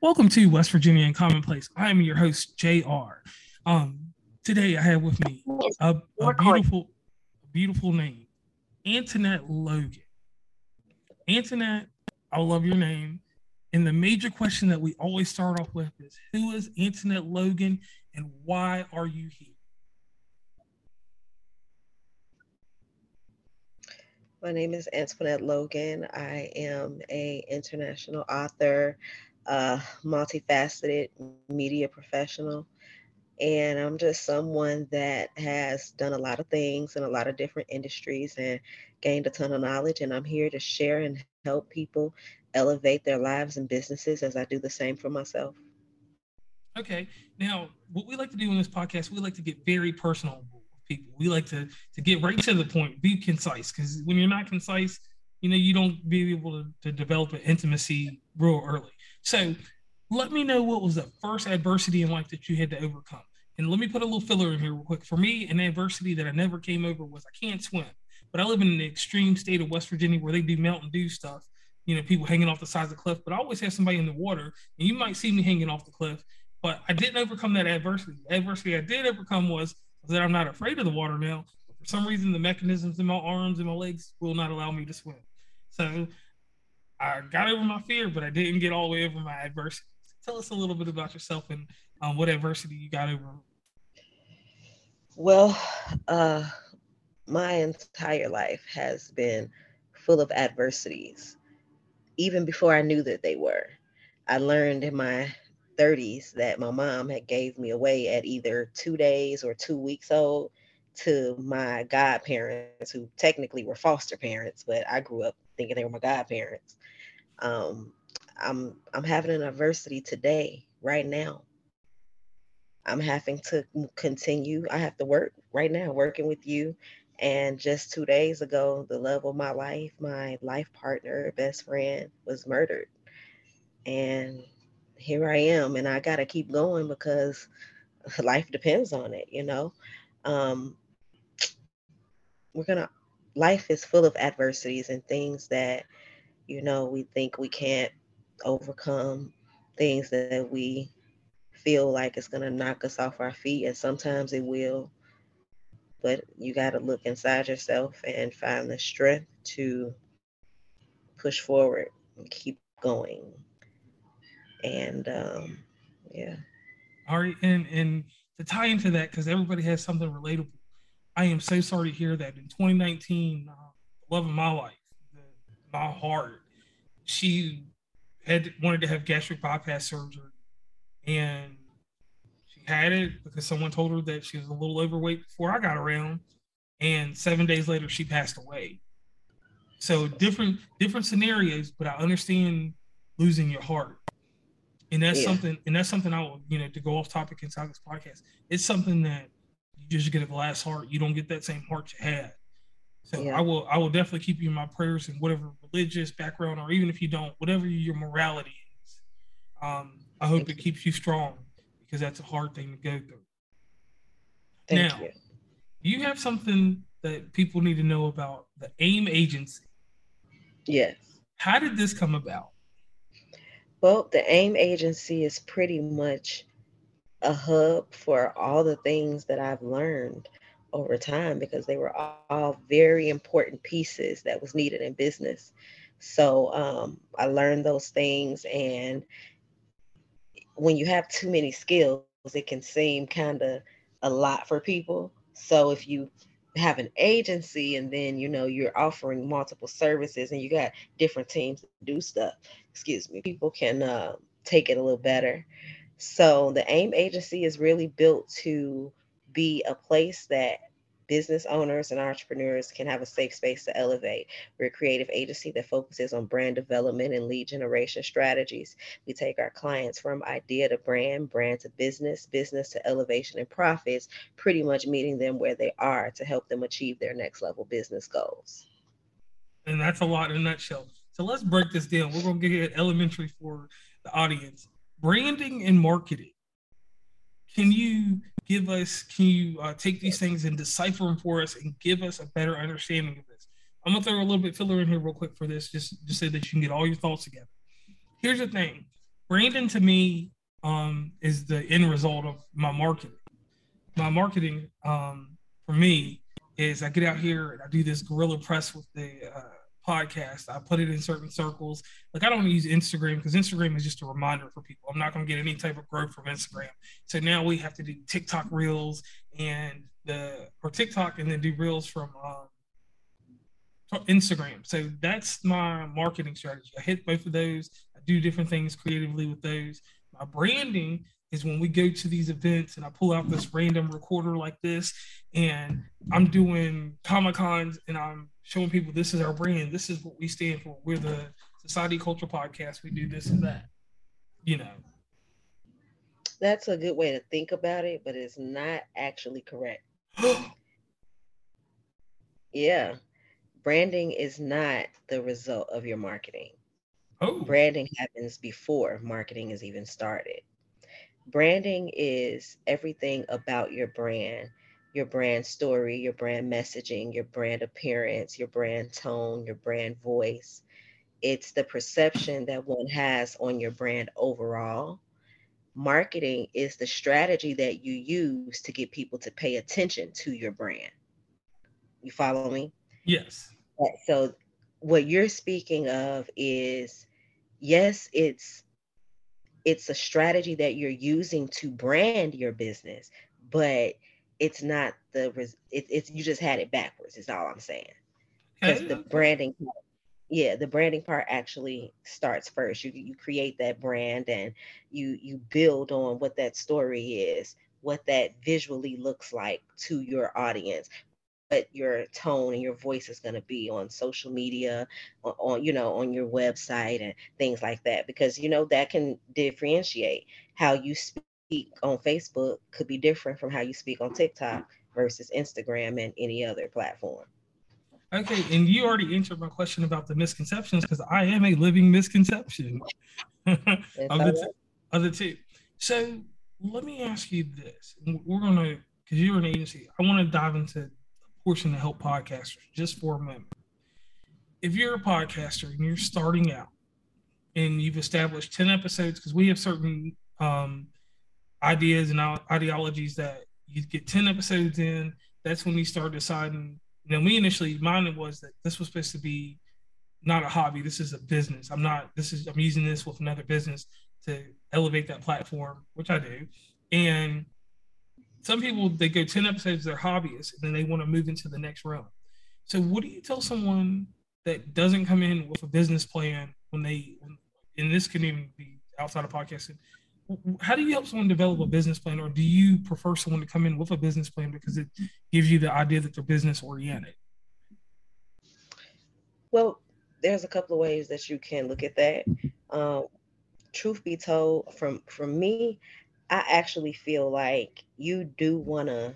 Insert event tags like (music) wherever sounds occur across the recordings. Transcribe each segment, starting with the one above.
Welcome to West Virginia and Commonplace. I am your host, JR. Um, today I have with me a, a beautiful, beautiful name, Antoinette Logan. Antoinette, I love your name. And the major question that we always start off with is who is Antoinette Logan and why are you here? My name is Antoinette Logan. I am a international author, uh, multifaceted media professional, and I'm just someone that has done a lot of things in a lot of different industries and gained a ton of knowledge. And I'm here to share and help people elevate their lives and businesses as I do the same for myself. Okay. Now, what we like to do in this podcast, we like to get very personal with people. We like to to get right to the point, be concise, because when you're not concise, you know, you don't be able to, to develop an intimacy real early. So let me know what was the first adversity in life that you had to overcome. And let me put a little filler in here real quick. For me, an adversity that I never came over was I can't swim, but I live in the extreme state of West Virginia where they do Mountain Dew stuff. You know, people hanging off the sides of the cliff, but I always have somebody in the water, and you might see me hanging off the cliff. But I didn't overcome that adversity. The adversity I did overcome was that I'm not afraid of the water now. For some reason, the mechanisms in my arms and my legs will not allow me to swim. So I got over my fear, but I didn't get all the way over my adversity. Tell us a little bit about yourself and um, what adversity you got over. Well, uh, my entire life has been full of adversities, even before I knew that they were. I learned in my 30s that my mom had gave me away at either two days or two weeks old to my godparents who technically were foster parents but i grew up thinking they were my godparents. Um, i'm i'm having an adversity today right now. I'm having to continue. I have to work right now working with you. And just two days ago the love of my life my life partner best friend was murdered. And here I am, and I got to keep going because (laughs) life depends on it, you know. Um, we're gonna, life is full of adversities and things that, you know, we think we can't overcome, things that we feel like it's gonna knock us off our feet, and sometimes it will. But you got to look inside yourself and find the strength to push forward and keep going and um, yeah. All right, and and to tie into that, because everybody has something relatable. I am so sorry to hear that. In 2019, uh, love of my life, the, my heart, she had wanted to have gastric bypass surgery, and she had it because someone told her that she was a little overweight before I got around, and seven days later she passed away. So different different scenarios, but I understand losing your heart. And that's yeah. something and that's something i will you know to go off topic inside this podcast. It's something that just get a glass heart you don't get that same heart you had so yeah. i will i will definitely keep you in my prayers and whatever religious background or even if you don't whatever your morality is um i hope Thank it you. keeps you strong because that's a hard thing to go through Thank now you. you have something that people need to know about the aim agency yes how did this come about well, the AIM agency is pretty much a hub for all the things that I've learned over time because they were all very important pieces that was needed in business. So um, I learned those things, and when you have too many skills, it can seem kind of a lot for people. So if you have an agency and then you know you're offering multiple services and you got different teams to do stuff excuse me people can uh, take it a little better so the aim agency is really built to be a place that business owners and entrepreneurs can have a safe space to elevate. We're a creative agency that focuses on brand development and lead generation strategies. We take our clients from idea to brand, brand to business, business to elevation and profits, pretty much meeting them where they are to help them achieve their next level business goals. And that's a lot in a nutshell. So let's break this down. We're going to get elementary for the audience. Branding and marketing. Can you give us, can you uh, take these things and decipher them for us and give us a better understanding of this? I'm gonna throw a little bit filler in here real quick for this, just just so that you can get all your thoughts together. Here's the thing: branding to me um, is the end result of my marketing. My marketing um, for me is I get out here and I do this guerrilla press with the uh, podcast. I put it in certain circles. Like I don't use Instagram because Instagram is just a reminder for people. I'm not going to get any type of growth from Instagram. So now we have to do TikTok reels and the or TikTok and then do reels from um, Instagram. So that's my marketing strategy. I hit both of those. I do different things creatively with those. My branding is when we go to these events and I pull out this random recorder like this and I'm doing Comic Cons and I'm showing people this is our brand, this is what we stand for. We're the Society Culture Podcast. We do this and that. You know. That's a good way to think about it, but it's not actually correct. (gasps) yeah. Branding is not the result of your marketing. Oh. Branding happens before marketing is even started. Branding is everything about your brand your brand story, your brand messaging, your brand appearance, your brand tone, your brand voice. It's the perception that one has on your brand overall. Marketing is the strategy that you use to get people to pay attention to your brand. You follow me? Yes. So, what you're speaking of is yes, it's it's a strategy that you're using to brand your business, but it's not the it, it's you just had it backwards is all i'm saying. Because the branding yeah the branding part actually starts first. You you create that brand and you you build on what that story is what that visually looks like to your audience what your tone and your voice is going to be on social media on, on, you know on your website and things like that because you know that can differentiate how you speak on Facebook could be different from how you speak on TikTok versus Instagram and any other platform. Okay, and you already answered my question about the misconceptions because I am a living misconception (laughs) of, the t- of the two. So let me ask you this. We're gonna because you're an agency, I want to dive into portion to help podcasters just for a moment. If you're a podcaster and you're starting out and you've established 10 episodes, because we have certain um, ideas and ideologies that you get 10 episodes in that's when you start deciding. You know me initially mine was that this was supposed to be not a hobby this is a business. I'm not this is i'm using this with another business to elevate that platform which i do. And some people they go 10 episodes they're hobbyists and then they want to move into the next realm. So what do you tell someone that doesn't come in with a business plan when they and this can even be outside of podcasting how do you help someone develop a business plan or do you prefer someone to come in with a business plan because it gives you the idea that they're business oriented? Well there's a couple of ways that you can look at that. Um, truth be told from from me i actually feel like you do want to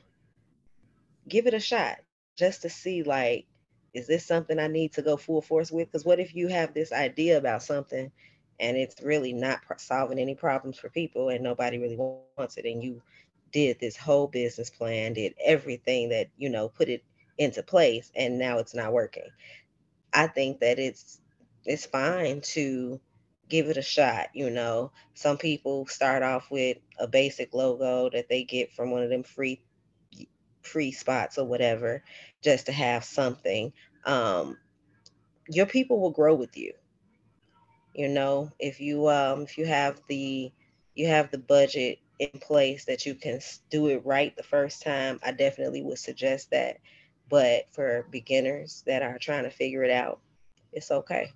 give it a shot just to see like is this something i need to go full force with? Because what if you have this idea about something and it's really not solving any problems for people and nobody really wants it and you did this whole business plan did everything that you know put it into place and now it's not working. I think that it's it's fine to give it a shot you know? Some people start off with a basic logo that they get from one of them free free spots or whatever just to have something um your people will grow with you. You know if you um if you have the you have the budget in place that you can do it right the first time i definitely would suggest that. But for beginners that are trying to figure it out it's okay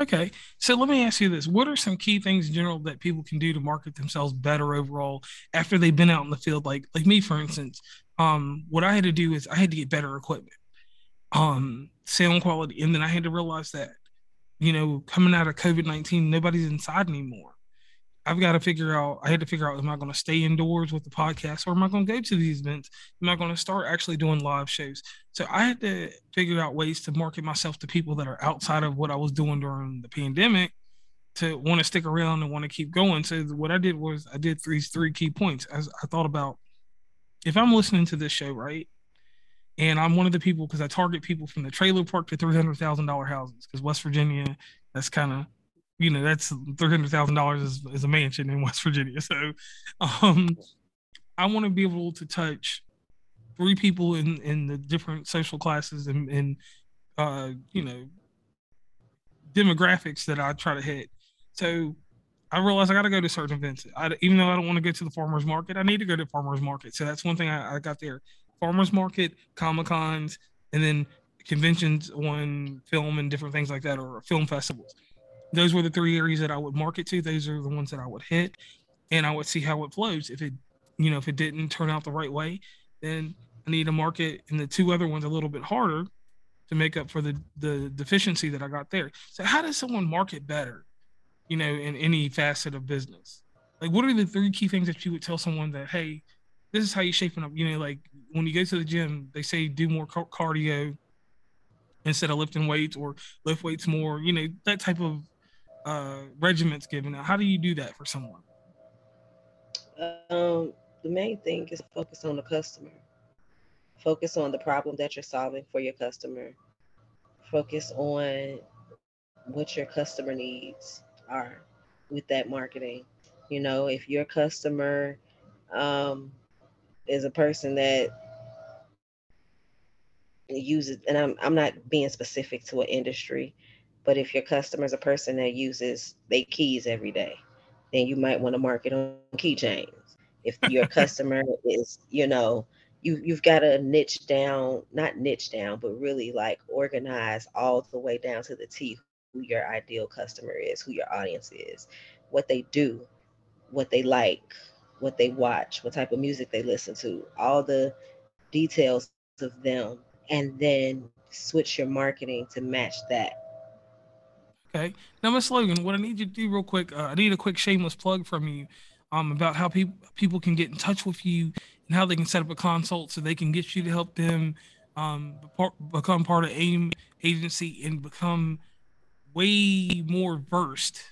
okay so let me ask you this. What are some key things in general that people can do to market themselves better overall after they've been out in the field? Like like me for instance um what i had to do is i had to get better equipment um sound quality. And then i had to realize that you know, coming out of COVID 19, nobody's inside anymore. I've got to figure out, I had to figure out, am I going to stay indoors with the podcast or am I going to go to these events? Am I going to start actually doing live shows? So I had to figure out ways to market myself to people that are outside of what I was doing during the pandemic to want to stick around and want to keep going. So what I did was I did these three key points as I thought about if I'm listening to this show, right? And I'm one of the people because I target people from the trailer park to three hundred thousand dollar houses because West Virginia, that's kind of you know that's three hundred thousand dollars is a mansion in West Virginia. So, um, I want to be able to touch three people in in the different social classes and and uh, you know demographics that I try to hit. So I realized I got to go to certain events. I, even though I don't want to go to the farmers market, I need to go to farmers market. So that's one thing I, I got there: farmers market, comic cons, and then conventions on film and different things like that, or film festivals. Those were the three areas that I would market to. Those are the ones that I would hit, and I would see how it flows. If it, you know, if it didn't turn out the right way, then I need to market in the two other ones a little bit harder to make up for the the deficiency that I got there. So how does someone market better, you know, in any facet of business? Like what are the three key things that you would tell someone that hey, this is how you shaping up, you know, like when you go to the gym, they say do more cardio instead of lifting weights or lift weights more, you know, that type of uh regiments given out. How do you do that for someone? Um the main thing is focus on the customer Focus on the problem that you're solving for your customer. Focus on what your customer needs are with that marketing. You know, if your customer um, is a person that uses, and I'm, I'm not being specific to an industry, but if your customer is a person that uses they keys every day, then you might want to market on keychains. If your (laughs) customer is, you know, you you've got to niche down, not niche down, but really like organize all the way down to the T who your ideal customer is, who your audience is, what they do, what they like, what they watch, what type of music they listen to, all the details of them, and then switch your marketing to match that. Okay. Now, Miss Logan, what I need you to do real quick, uh, I need a quick shameless plug from you um, about how people people can get in touch with you and how they can set up a consult so they can get you to help them um, become part of AIM agency and become way more versed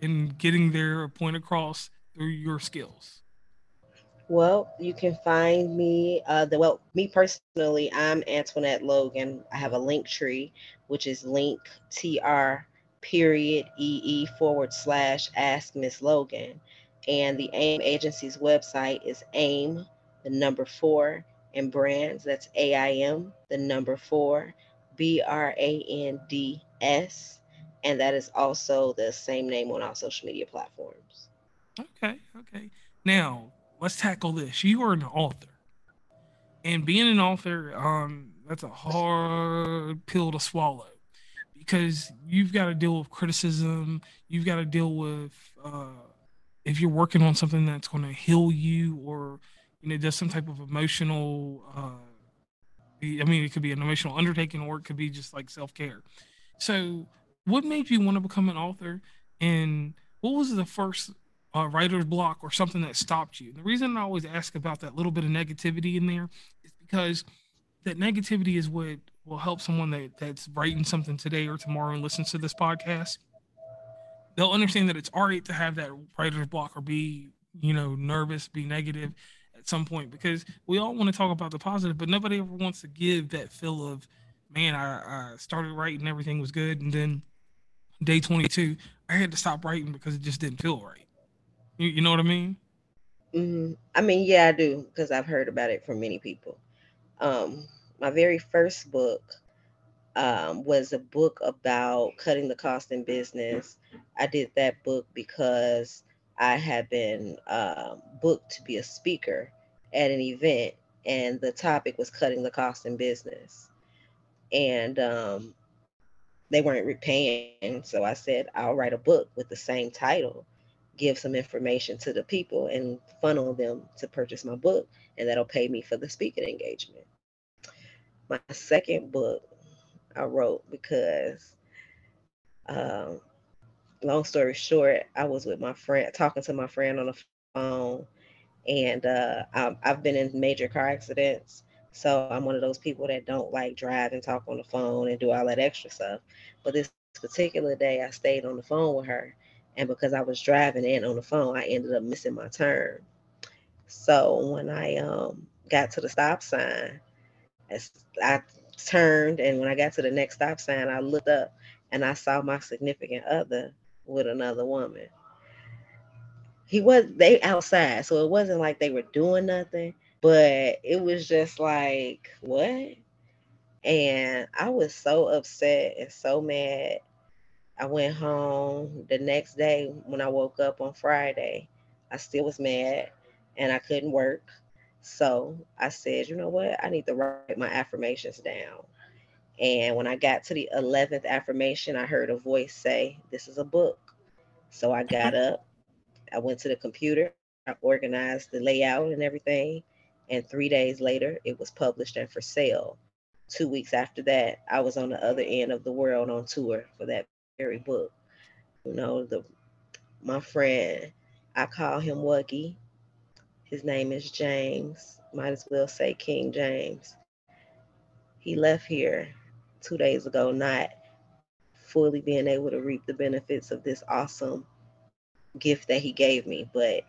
in getting their point across through your skills? Well, you can find me. Uh, the well, me personally, I'm Antoinette Logan. I have a link tree, which is link tr period ee forward slash ask Miss Logan, and the AIM agency's website is aim the number four, and brands. That's A I M, the number four, B R A N D S. And that is also the same name on all social media platforms. Okay, okay. Now let's tackle this. You are an author. And being an author, um, that's a hard pill to swallow because you've got to deal with criticism. You've got to deal with uh, if you're working on something that's going to heal you or you know, does some type of emotional. Uh, I mean, it could be an emotional undertaking, or it could be just like self care. So, what made you want to become an author, and what was the first uh, writer's block or something that stopped you? The reason I always ask about that little bit of negativity in there is because that negativity is what will help someone that, that's writing something today or tomorrow and listens to this podcast. They'll understand that it's all right to have that writer's block or be, you know, nervous, be negative, at some point because we all want to talk about the positive, but nobody ever wants to give that feel of, man, I, I started writing, everything was good, and then day 22, I had to stop writing because it just didn't feel right. You, you know what I mean? Mm-hmm. I mean, yeah, I do because I've heard about it from many people. Um, my very first book um, was a book about cutting the cost in business. I did that book because I had been um, booked to be a speaker at an event, and the topic was cutting the cost in business. And um, they weren't repaying. So I said, I'll write a book with the same title, give some information to the people, and funnel them to purchase my book, and that'll pay me for the speaking engagement. My second book I wrote because um, long story short, I was with my friend, talking to my friend on the phone, and uh, i have been in major car accidents. So I'm one of those people that don't like drive and talk on the phone and do all that extra stuff. But this particular day, I stayed on the phone with her, and because I was driving and on the phone, I ended up missing my turn. So when I um, got to the stop sign, I turned, and when I got to the next stop sign, I looked up and I saw my significant other with another woman. He was they outside, so it wasn't like they were doing nothing, but it was just like, what? And I was so upset and so mad. I went home the next day when I woke up on Friday. I still was mad and I couldn't work. So I said, you know what? I need to write my affirmations down. And when I got to the 11th affirmation, I heard a voice say, This is a book. So I got up, I went to the computer, I organized the layout and everything. And three days later, it was published and for sale. Two weeks after that, I was on the other end of the world on tour for that very book. You know, the my friend, I call him Wuggy. His name is James. Might as well say King James. He left here two days ago, not fully being able to reap the benefits of this awesome gift that he gave me, but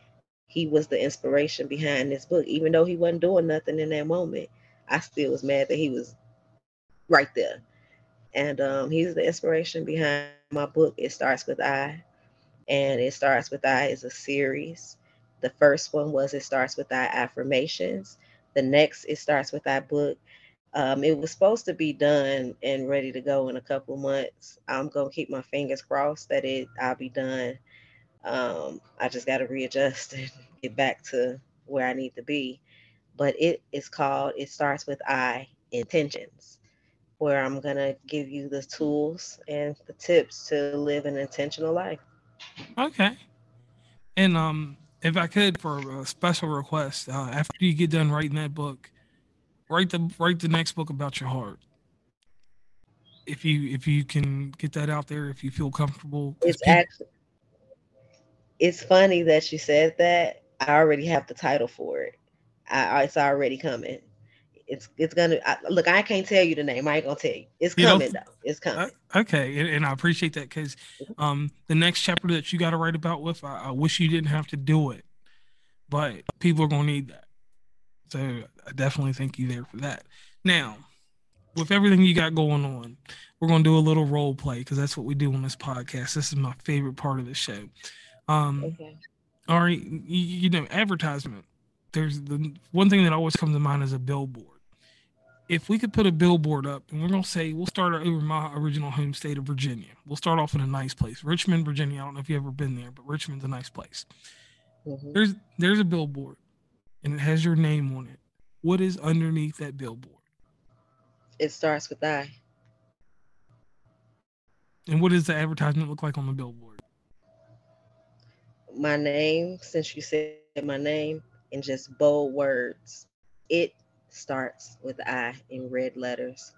he was the inspiration behind this book. Even though he wasn't doing nothing in that moment, I still was mad that he was right there. And um, he's the inspiration behind my book. It starts with I, and it starts with I is a series. The first one was it starts with I affirmations. The next it starts with I book. Um, it was supposed to be done and ready to go in a couple months. I'm gonna keep my fingers crossed that it I'll be done. Um, I just got to readjust (laughs) and get back to where I need to be. But it is called. It starts with I intentions, where I'm gonna give you the tools and the tips to live an intentional life. Okay. And um, if I could, for a special request, uh, after you get done writing that book, write the write the next book about your heart. If you if you can get that out there, if you feel comfortable, it's people... actually it's funny that you said that. I already have the title for it. I, it's already coming. It's it's gonna I, look. I can't tell you the name. I ain't gonna tell you. It's coming you know, though. It's coming. Uh, okay, and, and, I appreciate that because mm-hmm. um the next chapter that you got to write about with, I, I wish you didn't have to do it, but people are gonna need that. So I definitely thank you there for that. Now, with everything you got going on, we're gonna do a little role play because that's what we do on this podcast. This is my favorite part of the show. Um, okay. All right, you, you know, advertisement. There's the one thing that always comes to mind is a billboard. If we could put a billboard up, and we're gonna say we'll start over my original home state of Virginia. We'll start off in a nice place, Richmond, Virginia. I don't know if you've ever been there, but Richmond's a nice place. Mm-hmm. There's there's a billboard and it has your name on it. What is underneath that billboard? It starts with I. And what does the advertisement look like on the billboard? My name, since you said my name, in just bold words. It starts with I in red letters.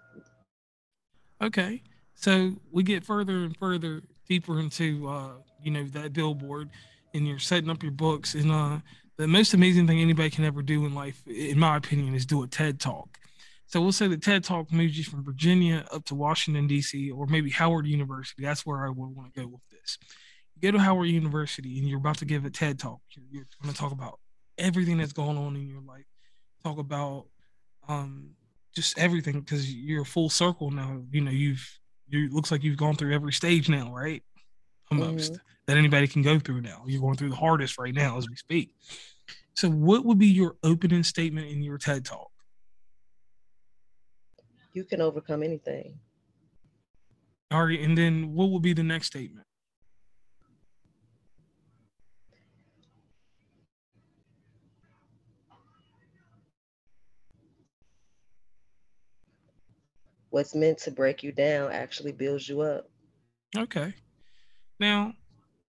Okay. So we get further and further deeper into uh, you know, that billboard and you're setting up your books and uh the most amazing thing anybody can ever do in life, in my opinion, is do a TED talk. So we'll say the TED talk moves you from Virginia up to Washington, D.C., or maybe Howard University. That's where I would want to go with this. You go to Howard University and you're about to give a TED talk. You're, you're going to talk about everything that's going on in your life. Talk about um, just everything because you're full circle now. You know, you've you looks like you've gone through every stage now, right? Almost mm-hmm. that anybody can go through now. You're going through the hardest right now as we speak. So, what would be your opening statement in your TED talk? You can overcome anything. All right, and then what would be the next statement? What's meant to break you down actually builds you up. Okay. Now,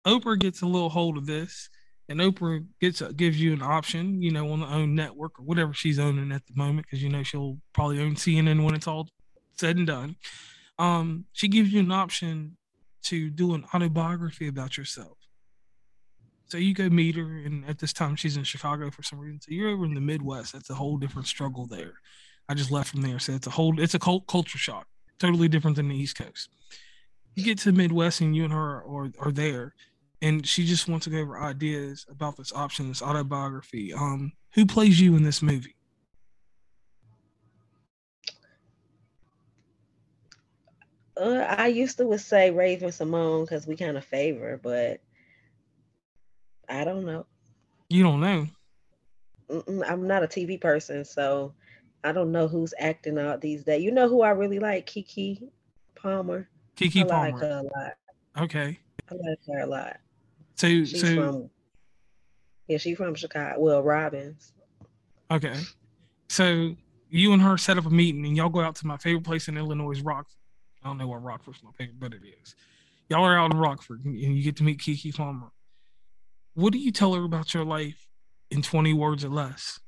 Oprah gets a little hold of this and Oprah gets gives you an option, you know, on the OWN network or whatever she's owning at the moment, because you know she'll probably own CNN when it's all said and done. Um, she gives you an option to do an autobiography about yourself. So you go meet her, and at this time she's in Chicago for some reason. So you're over in the Midwest. That's a whole different struggle there. I just left from there, so it's a whole it's a cult culture shock, totally different than the East Coast. You get to the Midwest, and you and her are, are there and she just wants to go over ideas about this option, this autobiography. Um, who plays you in this movie? Uh, I used to would say Raven-Symoné because we kind of favor, but I don't know. You don't know. Mm-mm, I'm not a TV person, so I don't know who's acting out these days. You know who I really like? Keke Palmer. Keke I Palmer. like her a lot. Okay. I like her a lot. So She's so from yeah, she's from Chicago. Well, Robbins. okay. So you and her set up a meeting and y'all go out to my favorite place in Illinois, Rockford. I don't know what Rockford's my favorite, but it is. Y'all are out in Rockford and you get to meet Keke Palmer. What do you tell her about your life in 20 words or less?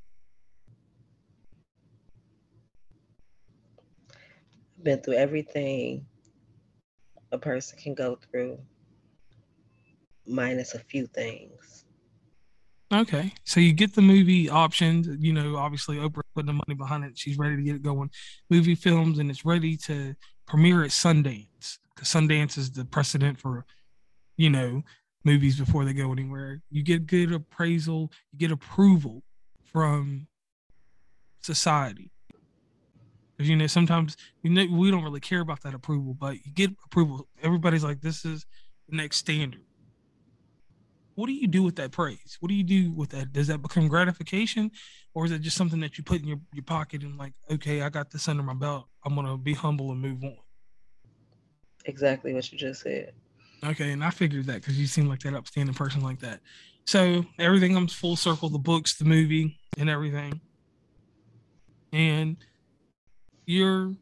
Been through everything a person can go through, minus a few things. Okay. So you get the movie options, you know, obviously Oprah putting the money behind it. She's ready to get it going. Movie films and it's ready to premiere at Sundance. Because Sundance is the precedent for, you know, movies before they go anywhere. You get good appraisal, you get approval from society. Because you know, sometimes you know we don't really care about that approval, but you get approval. Everybody's like, this is the next standard what do you do with that praise? What do you do with that? Does that become gratification, or is it just something that you put in your, your pocket and like, okay, I got this under my belt. I'm gonna be humble and move on. Exactly what you just said. Okay, and I figured that because you seem like that upstanding person like that. So everything comes full circle: the books, the movie, and everything. And you're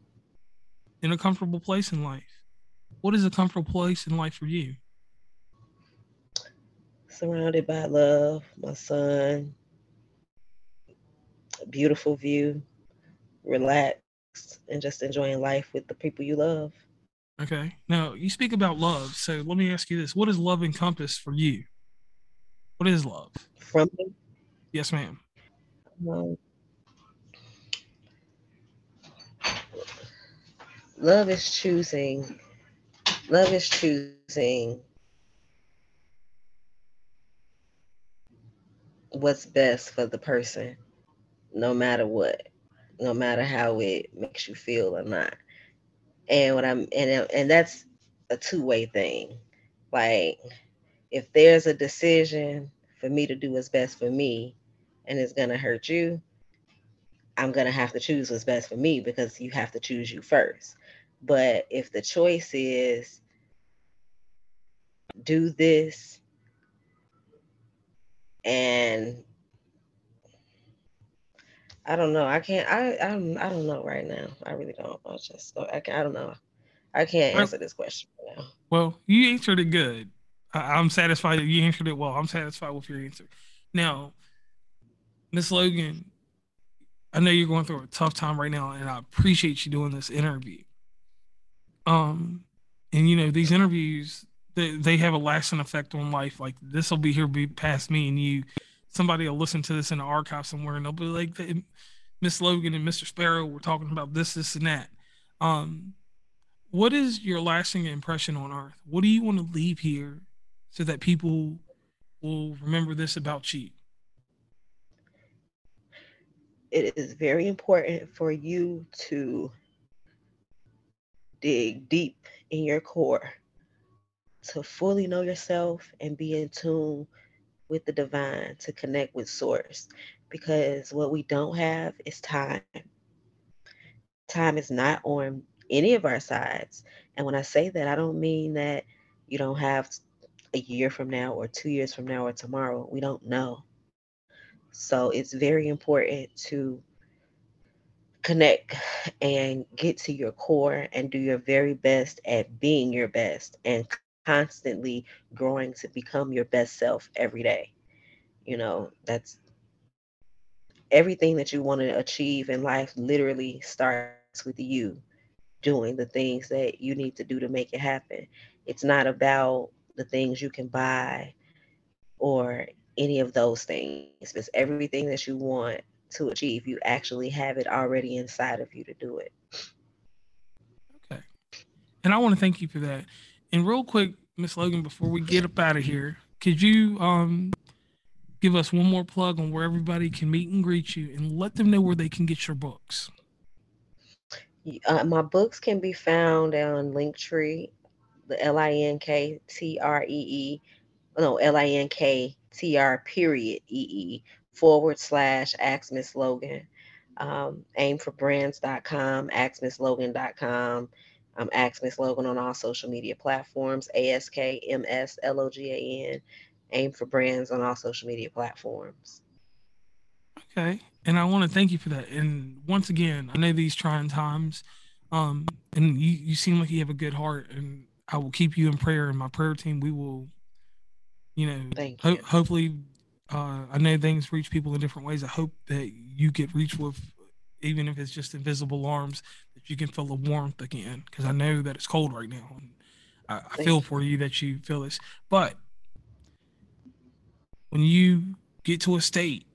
in a comfortable place in life. What is a comfortable place in life for you? Surrounded by love, my son, beautiful view, relaxed, and just enjoying life with the people you love. Okay. Now you speak about love. So let me ask you this: What does love encompass for you? What is love? From me, Yes, ma'am. um, love is choosing. Love is choosing what's best for the person, no matter what, no matter how it makes you feel or not. And what I'm and and that's a two-way thing. Like if there's a decision for me to do what's best for me and it's gonna hurt you, I'm gonna have to choose what's best for me because you have to choose you first. But if the choice is do this and I don't know. I can't. I I don't. I don't know right now. I really don't. I just. I can. I don't know. I can't answer this question right now. Well, you answered it good. I, I'm satisfied that you answered it well. I'm satisfied with your answer. Now, Miss Logan, I know you're going through a tough time right now, and I appreciate you doing this interview. Um, and you know these interviews, they they have a lasting effect on life. Like this will be here, be past me and you. Somebody will listen to this in the archive somewhere, and they'll be like, "Miss Logan and Mr. Sparrow were talking about this, this, and that." Um, what is your lasting impression on Earth? What do you want to leave here so that people will remember this about you? It is very important for you to dig deep in your core to fully know yourself and be in tune with the divine to connect with source. Because what we don't have is time. Time is not on any of our sides. And when i say that i don't mean that you don't have a year from now or two years from now or tomorrow. We don't know so it's very important to connect and get to your core and do your very best at being your best and constantly growing to become your best self every day. You know, that's everything that you want to achieve in life literally starts with you doing the things that you need to do to make it happen. It's not about the things you can buy or any of those things. It's everything that you want to achieve. You actually have it already inside of you to do it. Okay. And I want to thank you for that. And real quick, Miss Logan, before we get up out of here, could you um give us one more plug on where everybody can meet and greet you and let them know where they can get your books? Uh, my books can be found on Linktree, the L I N K T R E E, no L I N K T R period E E forward slash Ask Miss Logan. Um, aimforbrands.com, askmisslogan.com. Um, Ask Miss Logan on all social media platforms, A S K M S L O G A N. Aim for Brands on all social media platforms. Okay. And I want to thank you for that. And once again, I know these trying times, um, and you, you seem like you have a good heart, and I will keep you in prayer. And my prayer team, we will, you know, thank you. Hopefully, uh, I know things reach people in different ways. I hope that you get reached with, even if it's just invisible arms, that you can feel the warmth again. Because I know that it's cold right now. And I, I feel you. for you that you feel this. But when you get to a state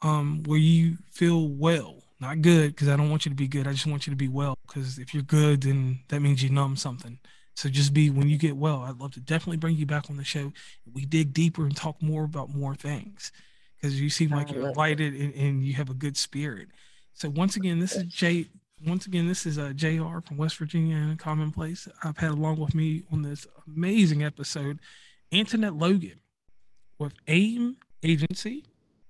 um, where you feel well, not good, because I don't want you to be good. I just want you to be well, because if you're good, then that means you numb something. So just be when you get well. I'd love to definitely bring you back on the show. We dig deeper and talk more about more things, because you seem like you're invited and, and, you have a good spirit. So once again, this is Jay. Once again, this is uh, Jr. from West Virginia and Commonplace. I've had along with me on this amazing episode, Antoinette Logan with AIM Agency,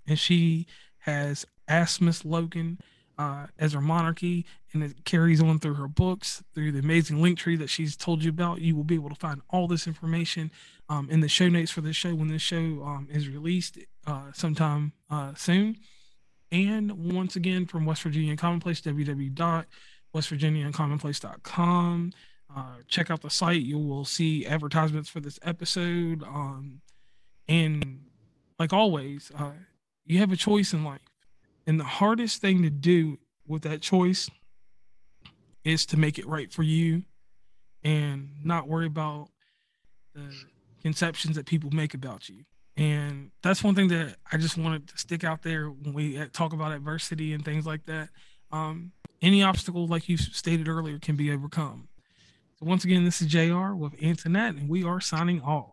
and she has asked Miss Logan uh, as her monarchy, and it carries on through her books, through the amazing link tree that she's told you about. You will be able to find all this information um, in the show notes for this show when this show um, is released uh, sometime uh, soon. And once again, from West Virginia Commonplace, www.westvirginiacommonplace.com. Uh, check out the site. You will see advertisements for this episode. Um, and like always, uh, you have a choice in life. And the hardest thing to do with that choice is to make it right for you and not worry about the conceptions that people make about you. And that's one thing that I just wanted to stick out there when we talk about adversity and things like that. Um, any obstacle, like you stated earlier, can be overcome. So, once again, this is JR with Antoinette, and we are signing off.